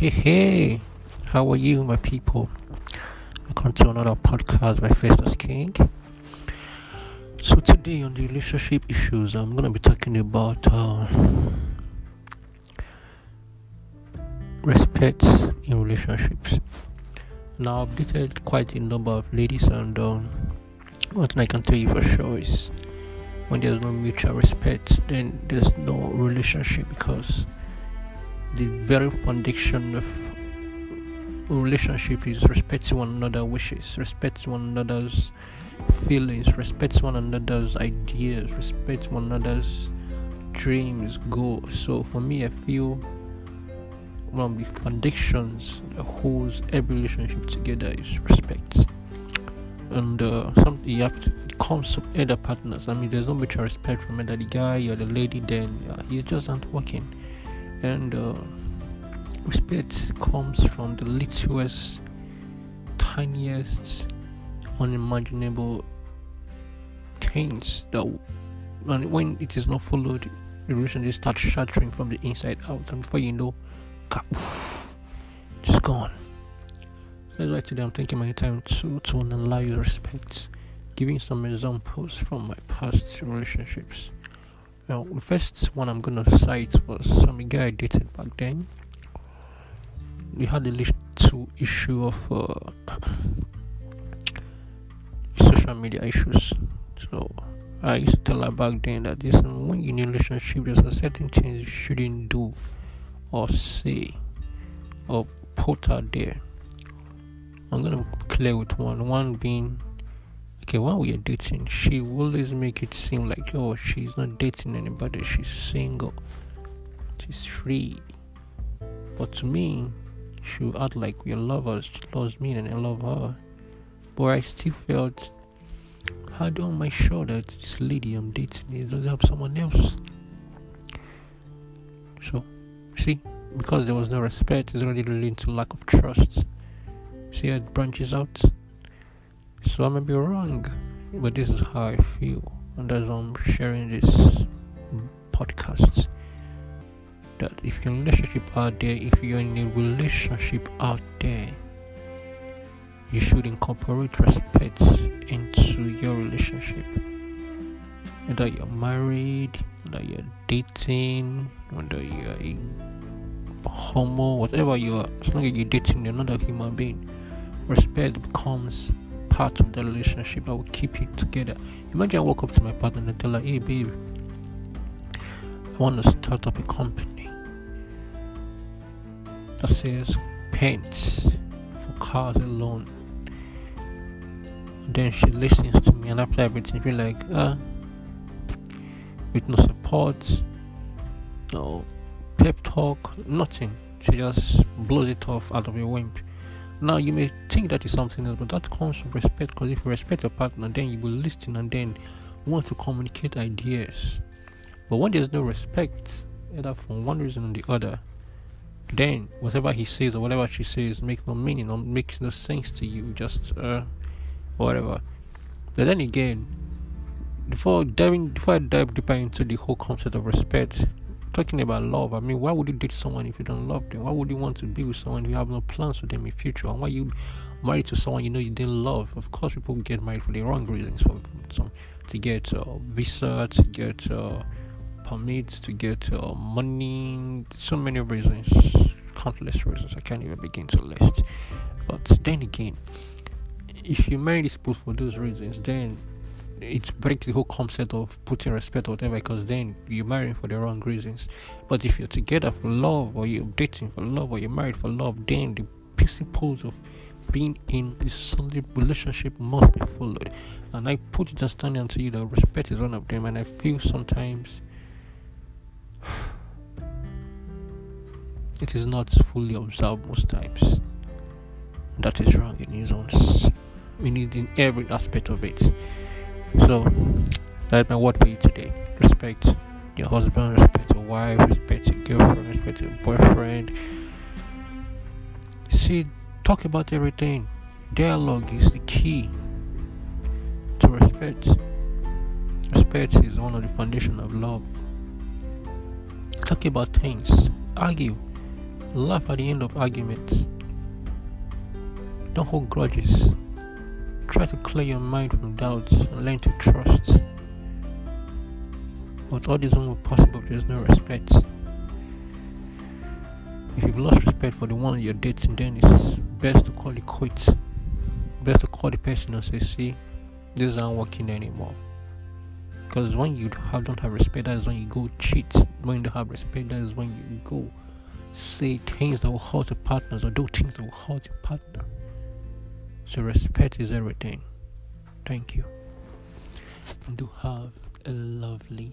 Hey, hey, how are you, my people? Welcome to another podcast by Festus King. So, today on the relationship issues, I'm going to be talking about uh, respect in relationships. Now, I've dated quite a number of ladies, and um, one thing I can tell you for sure is when there's no mutual respect, then there's no relationship because the very foundation of relationship is respecting one another's wishes, respecting one another's feelings, respect one another's ideas, respect one another's dreams, goals. So for me, I feel one of the foundations that holds every relationship together is respect. And uh, something you have to it comes to other partners. I mean, there's no mutual respect from either the guy or the lady. Then uh, you just aren't working. And uh, respect comes from the littlest, tiniest, unimaginable things that, when it is not followed, the relationship starts shattering from the inside out, and before you know, just gone. That's why today I'm taking my time to to analyze respect, giving some examples from my past relationships. Now, the first one I'm gonna cite was some guy I dated back then. We had a little issue of uh, social media issues. So I used to tell her back then that this when you're in a relationship, there's a certain things you shouldn't do or say or put out there. I'm gonna clear with one. One being okay, while we are dating, she always make it seem like oh she's not dating anybody, she's single, she's free. But to me, she will act like we're lovers. She loves me and I love her. But I still felt hard on my shoulder that this lady I'm dating is does have someone else. So, see, because there was no respect, it's already leading to lack of trust. See how it branches out. So I may be wrong, but this is how I feel, and that's why I'm sharing this podcast. That if you're in a relationship out there, if you're in a relationship out there, you should incorporate respect into your relationship. Whether you're married, whether you're dating, whether you're a homo, whatever you are, as long as you're dating another human being, respect becomes part of the relationship that will keep you together. Imagine I walk up to my partner and tell her, hey babe, I want to start up a company that says paints for cars alone. And then she listens to me and after everything she's like, uh with no support, no pep talk, nothing. She just blows it off out of a whim. Now you may think that is something else, but that comes from respect. Because if you respect your partner, then you will listen and then want to communicate ideas. But when there's no respect, either from one reason or the other, then whatever he says or whatever she says makes no meaning or makes no sense to you. Just uh, whatever. But then again, before diving, before I dive deeper into the whole concept of respect, talking about love, I mean, why would you date someone if you don't love them? Why would you want to be with someone if you have no plans with them in future? And why you married to someone you know you didn't love? Of course, people get married for the wrong reasons, for some to get uh, visa, to get uh, permits, to get uh, money, so many reasons, countless reasons. I can't even begin to list. But then again, if you marry these people for those reasons, then it breaks the whole concept of putting respect or whatever because then you're marrying for the wrong reasons. But if you're together for love or you're dating for love or you're married for love, then the principles of being in a solid relationship must be followed. And I put it and standing to you that respect is one of them and I feel sometimes it is not fully observed most times. That is wrong in his own we need in every aspect of it. So that's my word for you today. Respect your husband, respect your wife, respect your girlfriend, respect your boyfriend. See, talk about everything. Dialogue is the key to respect. Respect is one of the foundation of love. Talk about things. Argue. Laugh at the end of arguments. Don't hold grudges. Try to clear your mind from doubts and learn to trust. But all this won't be possible if there's no respect. If you've lost respect for the one you're dating, then it's best to call it quits. Best to call the person and say, see, this isn't working anymore. Because when you have, don't have respect, that is when you go cheat. When you don't have respect, that is when you go say things that will hurt your partners or do things that will hurt your partner. So respect is everything. Thank you. Do have a lovely